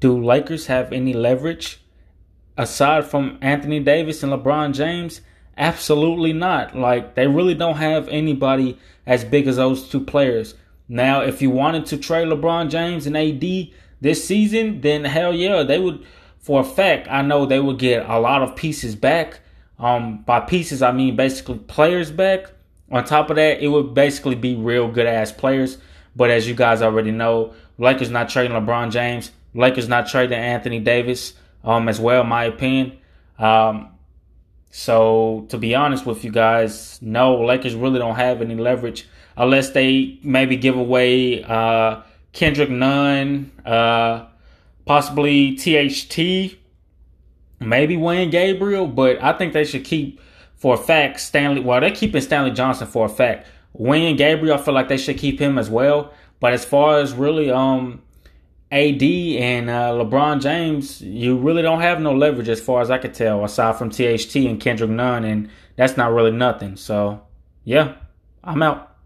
do Lakers have any leverage aside from Anthony Davis and LeBron James? Absolutely not. Like they really don't have anybody as big as those two players. Now, if you wanted to trade LeBron James and AD this season, then hell yeah, they would. For a fact, I know they would get a lot of pieces back. Um, by pieces, I mean basically players back. On top of that, it would basically be real good ass players. But as you guys already know, Lakers not trading LeBron James. Lakers not trading Anthony Davis um, as well, my opinion. Um, so to be honest with you guys, no, Lakers really don't have any leverage unless they maybe give away uh, Kendrick Nunn, uh, possibly THT, maybe Wenyen Gabriel, but I think they should keep for a fact Stanley. Well, they're keeping Stanley Johnson for a fact. Wenyen Gabriel, I feel like they should keep him as well. But as far as really um AD and uh, LeBron James, you really don't have no leverage as far as I could tell, aside from THT and Kendrick Nunn, and that's not really nothing. So, yeah, I'm out.